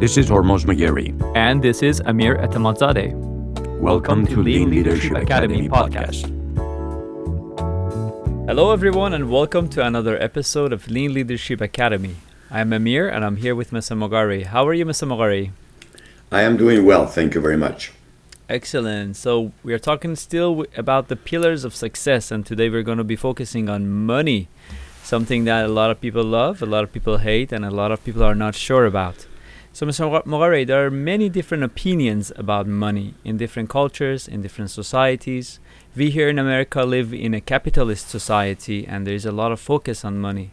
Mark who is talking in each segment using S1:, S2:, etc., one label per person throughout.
S1: This is Hormoz Magheri.
S2: And this is Amir Etemadzadeh.
S1: Welcome, Welcome to, to Lean Leadership, Leadership Academy, Academy podcast.
S2: Hello, everyone, and welcome to another episode of Lean Leadership Academy. I'm Amir, and I'm here with Mr. Mogari. How are you, Mr. Mogari?
S3: I am doing well, thank you very much.
S2: Excellent. So, we are talking still about the pillars of success, and today we're going to be focusing on money something that a lot of people love, a lot of people hate, and a lot of people are not sure about. So, Mr. Mogari, there are many different opinions about money in different cultures, in different societies. We here in America live in a capitalist society, and there is a lot of focus on money.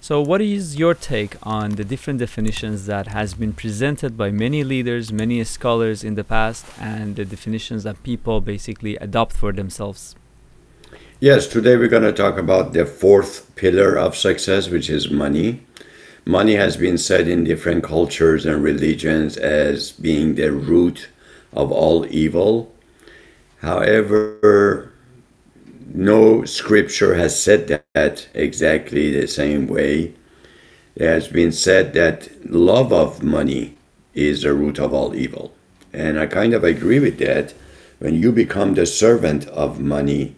S2: So, what is your take on the different definitions that has been presented by many leaders, many scholars in the past, and the definitions that people basically adopt for themselves?
S3: Yes, today we're going to talk about the fourth pillar of success, which is money. Money has been said in different cultures and religions as being the root of all evil. However, no scripture has said that exactly the same way. It has been said that love of money is the root of all evil. And I kind of agree with that. When you become the servant of money,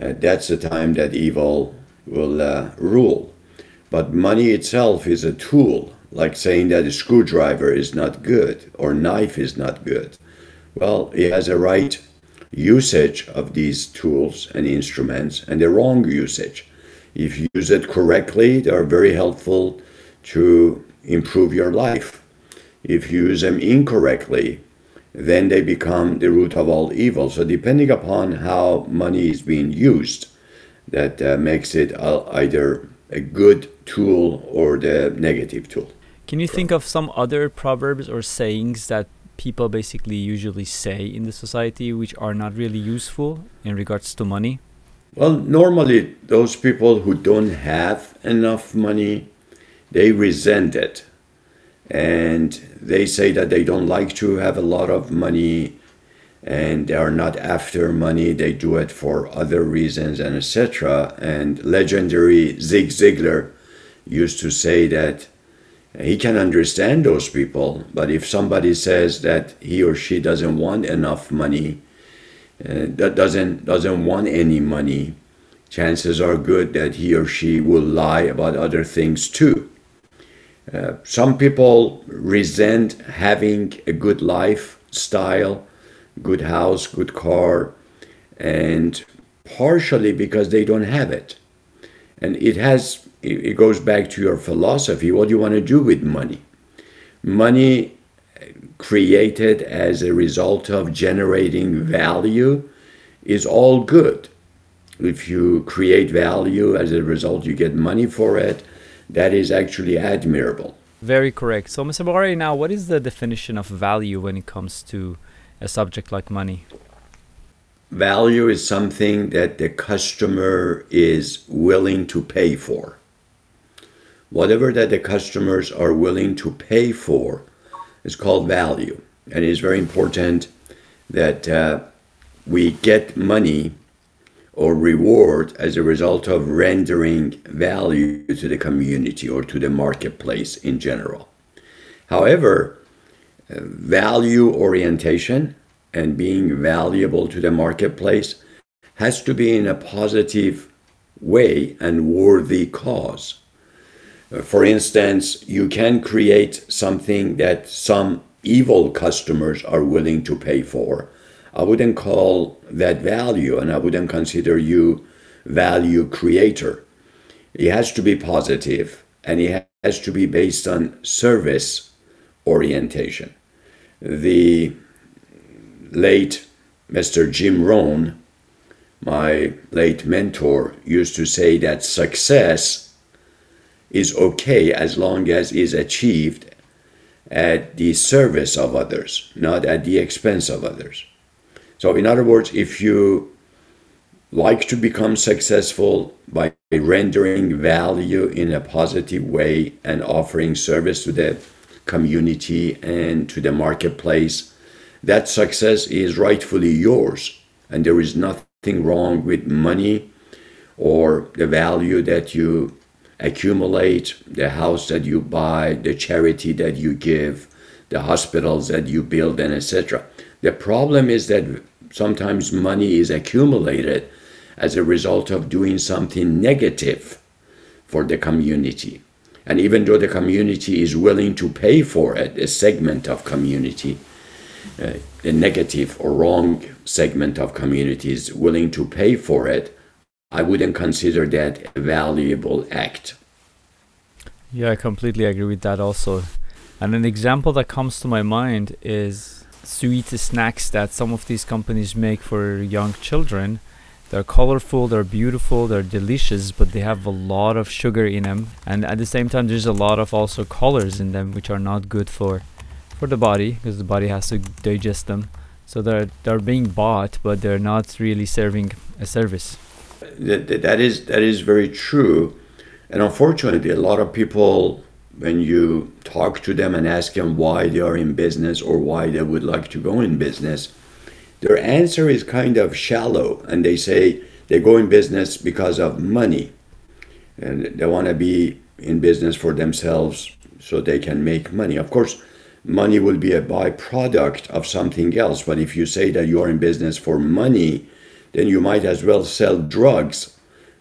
S3: uh, that's the time that evil will uh, rule. But money itself is a tool, like saying that a screwdriver is not good or knife is not good. Well, it has a right usage of these tools and instruments and the wrong usage. If you use it correctly, they are very helpful to improve your life. If you use them incorrectly, then they become the root of all evil. So, depending upon how money is being used, that uh, makes it uh, either a good tool or the negative tool.
S2: Can you think of some other proverbs or sayings that people basically usually say in the society which are not really useful in regards to money?
S3: Well, normally those people who don't have enough money, they resent it and they say that they don't like to have a lot of money and they are not after money they do it for other reasons and etc and legendary zig ziglar used to say that he can understand those people but if somebody says that he or she doesn't want enough money uh, that doesn't doesn't want any money chances are good that he or she will lie about other things too. Uh, some people resent having a good lifestyle, good house, good car, and partially because they don't have it. And it has it goes back to your philosophy. What do you want to do with money? Money eh, created as a result of generating value is all good. If you create value as a result, you get money for it that is actually admirable.
S2: Very correct. So, Mr. Mogari, now what is the definition of value when it comes to a subject like money?
S3: Value is something that the customer is willing to pay for. Whatever that the customers are willing to pay for is called value. And it is very important that uh, we get money or reward as a result of rendering value to the community or to the marketplace in general. However, value orientation and being valuable to the marketplace has to be in a positive way and worthy cause. Uh, for instance, you can create something that some evil customers are willing to pay for I wouldn't call that value and I wouldn't consider you value creator. It has to be positive and it has to be based on service orientation. The late Mr. Jim Rohn, my late mentor, used to say that success is okay as long as is achieved at the service of others, not at the expense of others. So, in other words, if you like to become successful by rendering value in a positive way and offering service to the community and to the marketplace, that success is rightfully yours. And there is nothing wrong with money or the value that you accumulate, the house that you buy, the charity that you give, the hospitals that you build and etc. The problem is that sometimes money is accumulated as a result of doing something negative for the community. And even though the community is willing to pay for it, a segment of community, uh, a negative or wrong segment of community is willing to pay for it, I wouldn't consider that a valuable act.
S2: Yeah, I completely agree with that also. And an example that comes to my mind is sweet snacks that some of these companies make for young children. They're colorful, they're beautiful, they're delicious, but they have a lot of sugar in them. And at the same time, there's a lot of also colors in them, which are not good for for the body because the body has to digest them. So they're they're being bought, but they're not really serving a service.
S3: That, that is that is very true, and unfortunately, a lot of people, when you talk to them and ask them why they are in business or why they would like to go in business, their answer is kind of shallow, and they say they go in business because of money, and they want to be in business for themselves so they can make money. Of course, money will be a byproduct of something else. But if you say that you are in business for money, then you might as well sell drugs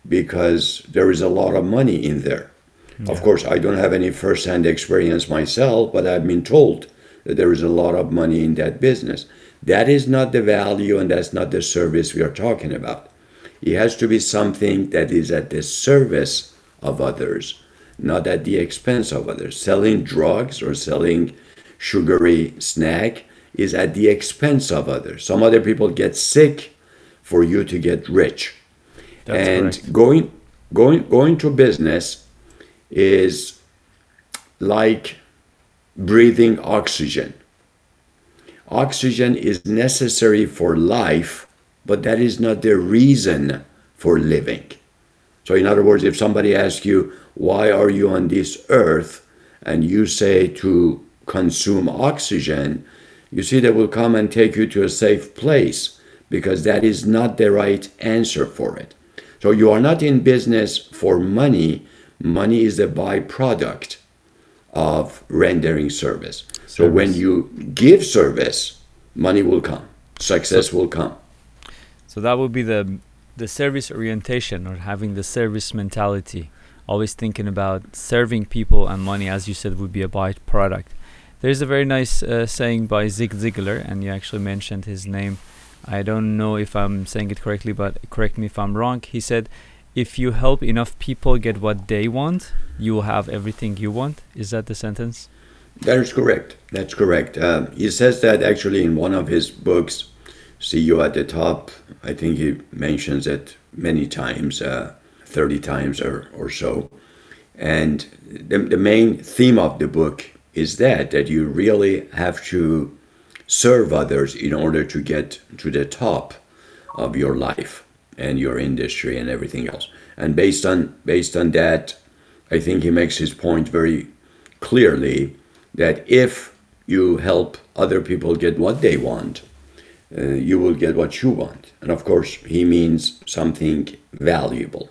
S3: because there is a lot of money in there. Yeah. Of course, I don't have any first-hand experience myself, but I've been told that there is a lot of money in that business. That is not the value and that's not the service we are talking about. It has to be something that is at the service of others, not at the expense of others. Selling drugs or selling sugary snack is at the expense of others. Some other people get sick for you to get rich. That's and correct. going going going to business is like breathing oxygen. Oxygen is necessary for life, but that is not the reason for living. So, in other words, if somebody asks you, Why are you on this earth? and you say to consume oxygen, you see, they will come and take you to a safe place because that is not the right answer for it. So you are not in business for money. Money is a byproduct of rendering service. Service. So when you give service, money will come, success so, will come.
S2: So that would be the the service orientation or having the service mentality. Always thinking about serving people and money, as you said, would be a byproduct. There's a very nice uh, saying by Zig Ziglar, and you actually mentioned his name. I don't know if I'm saying it correctly, but correct me if I'm wrong. He said, If you help enough people get what they want, you will have everything you want. Is that the sentence?
S3: That is correct. That's correct. Uh, he says that actually in one of his books, See You at the Top. I think he mentions it many times, uh, 30 times or, or so. And the, the main theme of the book is that that you really have to serve others in order to get to the top of your life and your industry and everything else. And based on based on that, I think he makes his point very clearly that if you help other people get what they want, uh, you will get what you want. And of course, he means something valuable.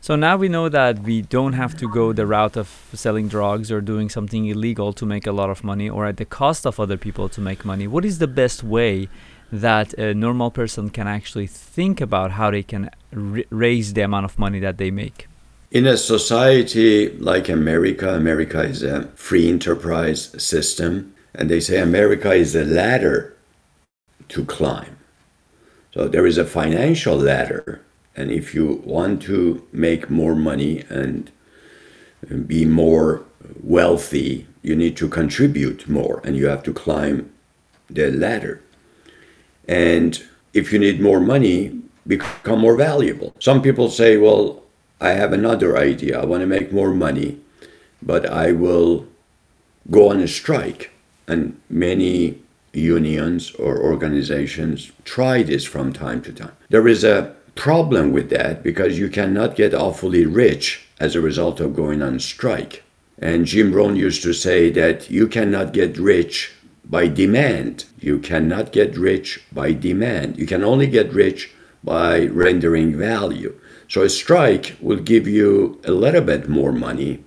S2: So now we know that we don't have to go the route of selling drugs or doing something illegal to make a lot of money or at the cost of other people to make money. What is the best way that a normal person can actually think about how they can r- raise the amount of money that they make?
S3: In a society like America, America is a free enterprise system, and they say America is a ladder to climb. So there is a financial ladder and if you want to make more money and be more wealthy, you need to contribute more and you have to climb the ladder. And if you need more money, become more valuable. Some people say, well, I have another idea. I want to make more money, but I will go on a strike. And many unions or organizations try this from time to time. There is a problem with that because you cannot get awfully rich as a result of going on strike. And Jim Rohn used to say that you cannot get rich by demand. You cannot get rich by demand. You can only get rich by rendering value. So a strike will give you a little bit more money,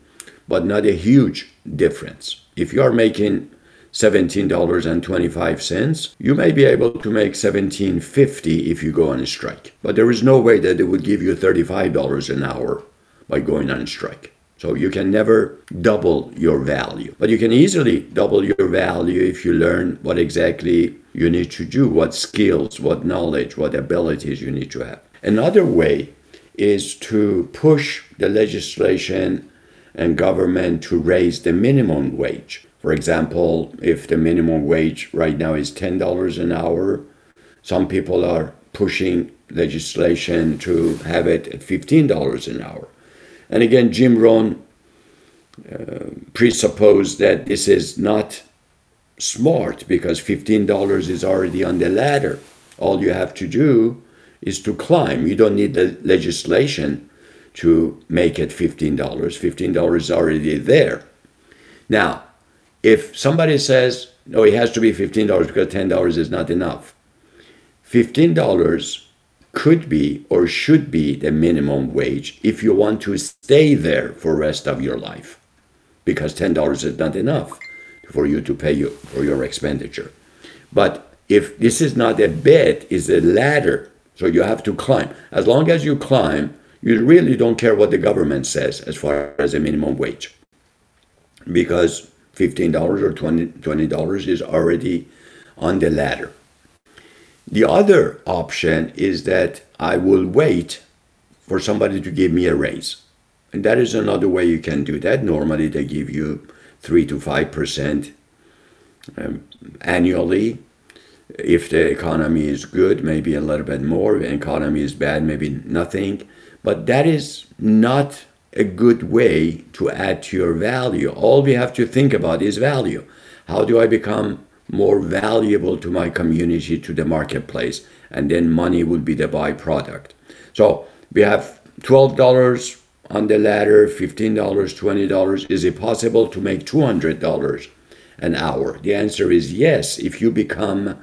S3: but not a huge difference. If you are making $17.25, you may be able to make $17.50 if you go on a strike. But there is no way that they would give you $35 an hour by going on strike. So you can never double your value. But you can easily double your value if you learn what exactly you need to do, what skills, what knowledge, what abilities you need to have. Another way is to push the legislation and government to raise the minimum wage. For example, if the minimum wage right now is $10 an hour, some people are pushing legislation to have it at $15 an hour. And again, Jim Rohn uh, presupposed that this is not smart because $15 is already on the ladder. All you have to do is to climb. You don't need the legislation to make it $15. $15 is already there. Now, if somebody says, no, it has to be $15 because $10 is not enough, $15 could be or should be the minimum wage if you want to stay there for rest of your life because $10 is not enough for you to pay you for your expenditure. But if this is not a bed, it's a ladder, so you have to climb. As long as you climb, you really don't care what the government says as far as a minimum wage. Because $15 or $20, $20 is already on the ladder. The other option is that I will wait for somebody to give me a raise. And that is another way you can do that. Normally, they give you 3 to 5% um, annually. If the economy is good, maybe a little bit more. If the economy is bad, maybe nothing. But that is not a good way to add to your value. All we have to think about is value. How do I become more valuable to my community, to the marketplace, and then money will be the byproduct. So we have $12 on the ladder, $15, $20. Is it possible to make $200 an hour? The answer is yes. If you become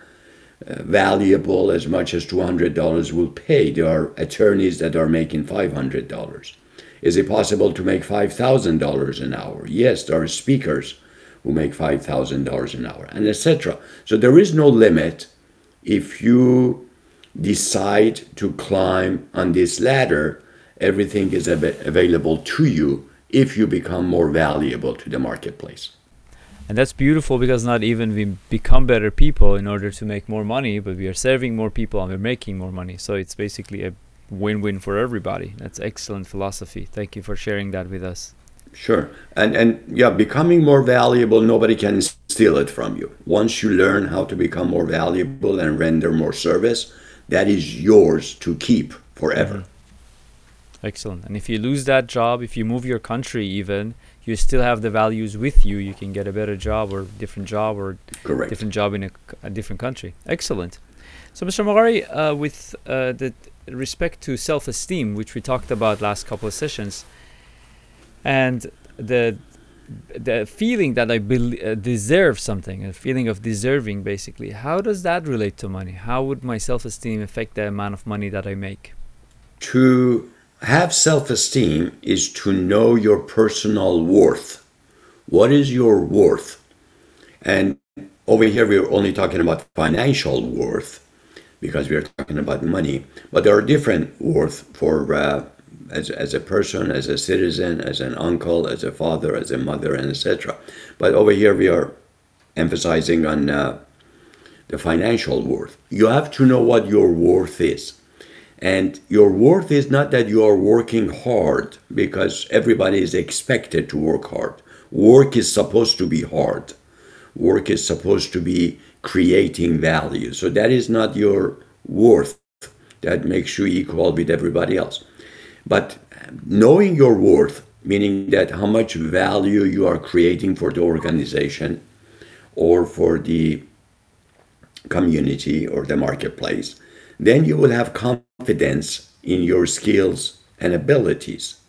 S3: valuable as much as $200 will pay. There are attorneys that are making $500. Is it possible to make $5,000 an hour? Yes, there are speakers who make $5,000 an hour, and etc. So there is no limit if you decide to climb on this ladder, everything is av- available to you if you become more valuable to the marketplace.
S2: And that's beautiful because not even we become better people in order to make more money, but we are serving more people and we're making more money. So it's basically a win-win for everybody. That's excellent philosophy. Thank you for sharing that with us.
S3: Sure. And and yeah, becoming more valuable, nobody can steal it from you. Once you learn how to become more valuable and render more service, that is yours to keep forever.
S2: Mm-hmm. Excellent. And if you lose that job, if you move your country even, you still have the values with you. You can get a better job or different job or
S3: Correct.
S2: different job in a, a different country. Excellent. So, Mr. Mogari, uh, with uh, the respect to self-esteem, which we talked about last couple of sessions, and the the feeling that I be- uh, deserve something, a feeling of deserving, basically. How does that relate to money? How would my self-esteem affect the amount of money that I make?
S3: To have self esteem is to know your personal worth. What is your worth? And over here, we're only talking about financial worth because we're talking about money, but there are different worth for uh, as, as a person, as a citizen, as an uncle, as a father, as a mother, and etc. But over here we are emphasizing on uh, the financial worth. You have to know what your worth is. And your worth is not that you are working hard because everybody is expected to work hard. Work is supposed to be hard. Work is supposed to be creating value. So that is not your worth that makes you equal with everybody else. But knowing your worth, meaning that how much value you are creating for the organization or for the community or the marketplace, then you will have confidence in your skills and abilities.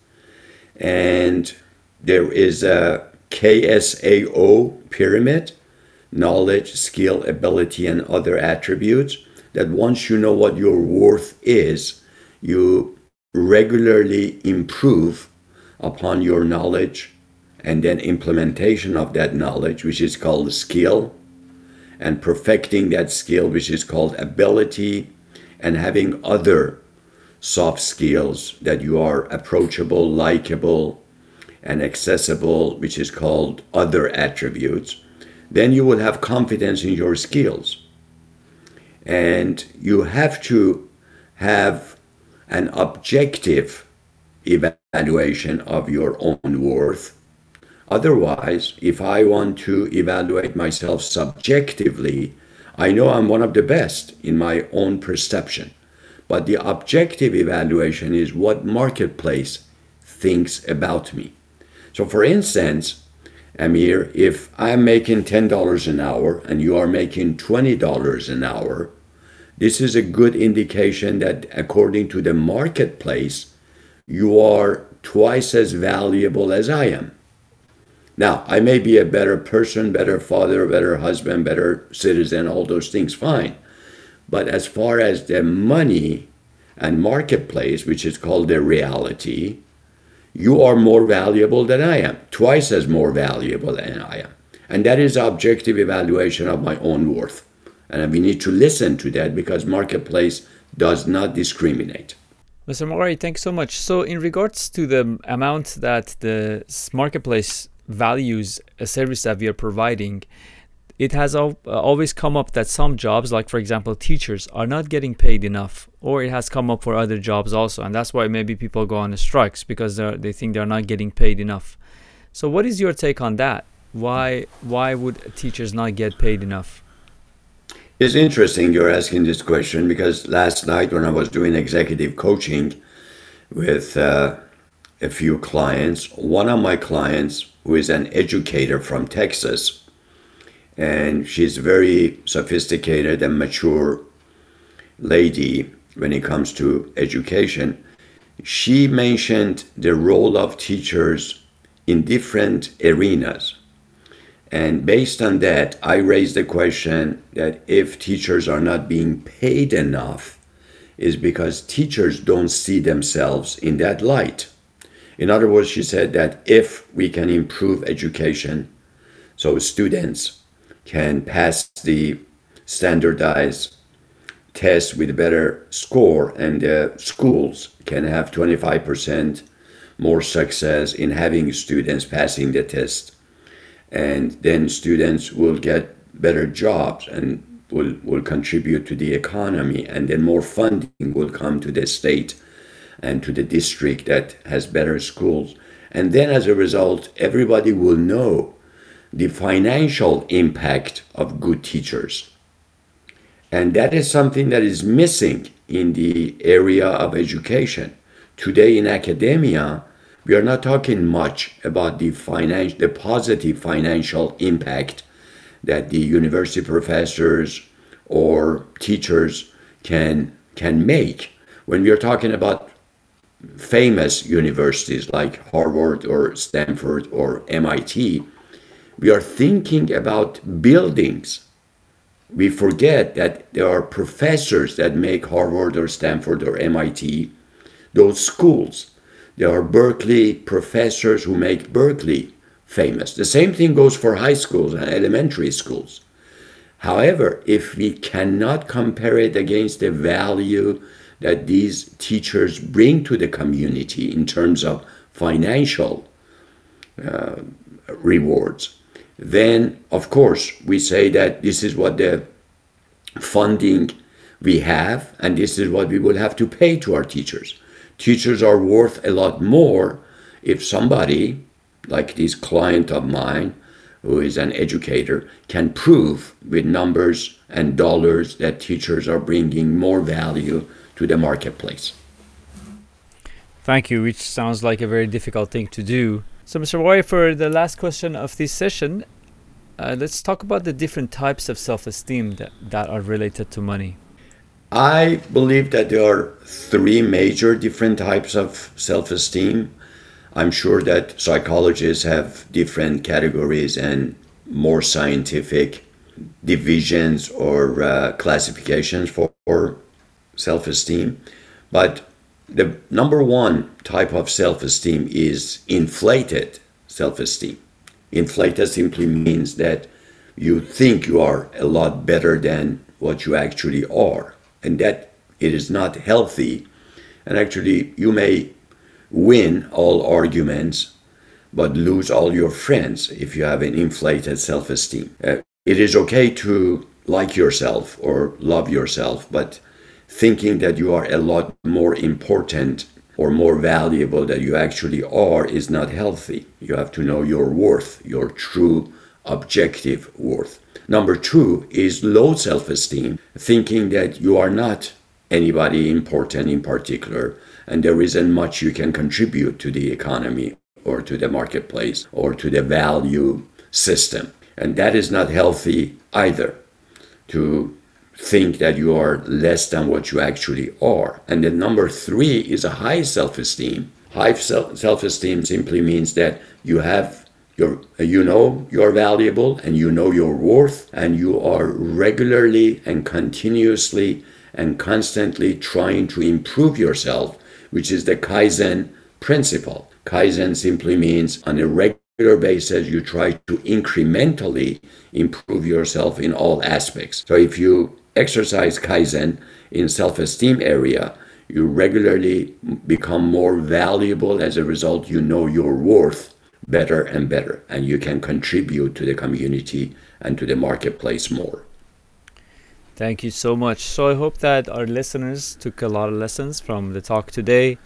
S3: And there is a KSAO pyramid knowledge, skill, ability, and other attributes that once you know what your worth is, you regularly improve upon your knowledge and then implementation of that knowledge, which is called skill, and perfecting that skill, which is called ability, and having other soft skills that you are approachable, likable, and accessible, which is called other attributes, then you will have confidence in your skills. And you have to have an objective evaluation of your own worth. Otherwise, if I want to evaluate myself subjectively, I know I'm one of the best in my own perception. But the objective evaluation is what marketplace thinks about me. So, for instance, Amir, if I'm making $10 an hour and you are making $20 an hour, this is a good indication that according to the marketplace, you are twice as valuable as I am. Now, I may be a better person, better father, better husband, better citizen, all those things, fine. But as far as the money and marketplace, which is called the reality, you are more valuable than I am, twice as more valuable than I am. And that is objective evaluation of my own worth. And we need to listen to that because marketplace does not discriminate.
S2: Mr. Mogari, thanks so much. So, in regards to the amount that the marketplace values a service that we are providing, it has uh, always come up that some jobs, like for example teachers, are not getting paid enough, or it has come up for other jobs also, and that's why maybe people go on strikes because they think they're not getting paid enough. So, what is your take on that? Why why would teachers not get paid enough?
S3: It's interesting you're asking this question because last night when I was doing executive coaching with uh, a few clients, one of my clients, who is an educator from Texas, and she's very sophisticated and mature lady when it comes to education. She mentioned the role of teachers in different arenas. And based on that, I raised the question that if teachers are not being paid enough, is because teachers don't see themselves in that light. In other words, she said that if we can improve education, so students can pass the standardized test with a better score, and the schools can have 25% more success in having students passing the test. And then students will get better jobs and will, will contribute to the economy, and then more funding will come to the state and to the district that has better schools. And then as a result, everybody will know the financial impact of good teachers. And that is something that is missing in the area of education. Today in academia, we are not talking much about the financial, the positive financial impact that the university professors or teachers can can make. When we are talking about famous universities like Harvard or Stanford or MIT, we are thinking about buildings. We forget that there are professors that make Harvard or Stanford or MIT those schools. There are Berkeley professors who make Berkeley famous. The same thing goes for high schools and elementary schools. However, if we cannot compare it against the value that these teachers bring to the community in terms of financial uh, rewards, then of course we say that this is what the funding we have and this is what we will have to pay to our teachers. Teachers are worth a lot more if somebody like this client of mine who is an educator can prove with numbers and dollars that teachers are bringing more value to the marketplace.
S2: Thank you, which sounds like a very difficult thing to do. So, Mr. Roy, for the last question of this session, uh, let's talk about the different types of self esteem that, that are related to money.
S3: I believe that there are three major different types of self esteem. I'm sure that psychologists have different categories and more scientific divisions or uh, classifications for self esteem. But the number one type of self esteem is inflated self esteem. Inflated simply means that you think you are a lot better than what you actually are, and that it is not healthy. And actually, you may win all arguments, but lose all your friends if you have an inflated self esteem. Uh, it is okay to like yourself or love yourself, but thinking that you are a lot more important or more valuable than you actually are is not healthy. You have to know your worth, your true objective worth. Number two is low self esteem, thinking that you are not anybody important in particular and there isn't much you can contribute to the economy or to the marketplace or to the value system. And that is not healthy either to think that you are less than what you actually are. And then number three is a high self esteem. High self esteem simply means that you have your, you know you're valuable and you know your worth and you are regularly and continuously and constantly trying to improve yourself, which is the Kaizen principle. Kaizen simply means on a regular basis, you try to incrementally improve yourself in all aspects. So if you exercise Kaizen in self-esteem area, you regularly become more valuable. As a result, you know your worth better and better, and you can contribute to the community and to the marketplace more.
S2: Thank you so much. So I hope that our listeners took a lot of lessons from the talk today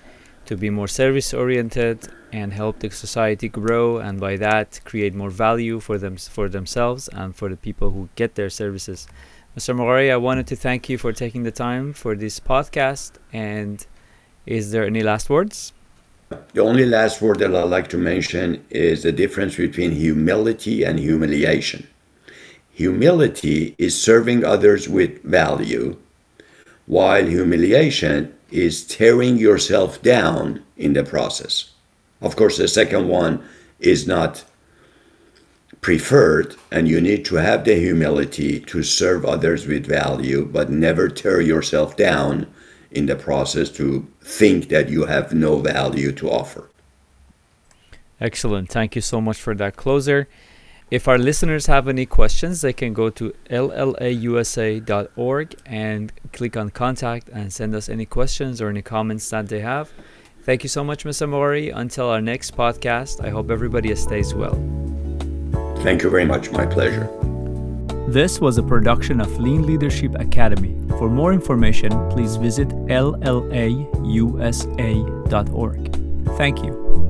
S2: to be more service oriented and help the society grow and by that create more value for them for themselves and for the people who get their services. Mr. Mogari, I wanted to thank you for taking the time for this podcast and is there any last words?
S3: The only last word that I'd like to mention is the difference between humility and humiliation. Humility is serving others with value, while humiliation is tearing yourself down in the process. Of course, the second one is not preferred, and you need to have the humility to serve others with value, but never tear yourself down in the process to think that you have no value to offer.
S2: Excellent. Thank you so much for that closer. If our listeners have any questions, they can go to llausa.org and click on contact and send us any questions or any comments that they have. Thank you so much, Mr. Mori. Until our next podcast, I hope everybody stays well.
S3: Thank you very much. My pleasure.
S1: This was a production of Lean Leadership Academy. For more information, please visit llausa.org. Thank you.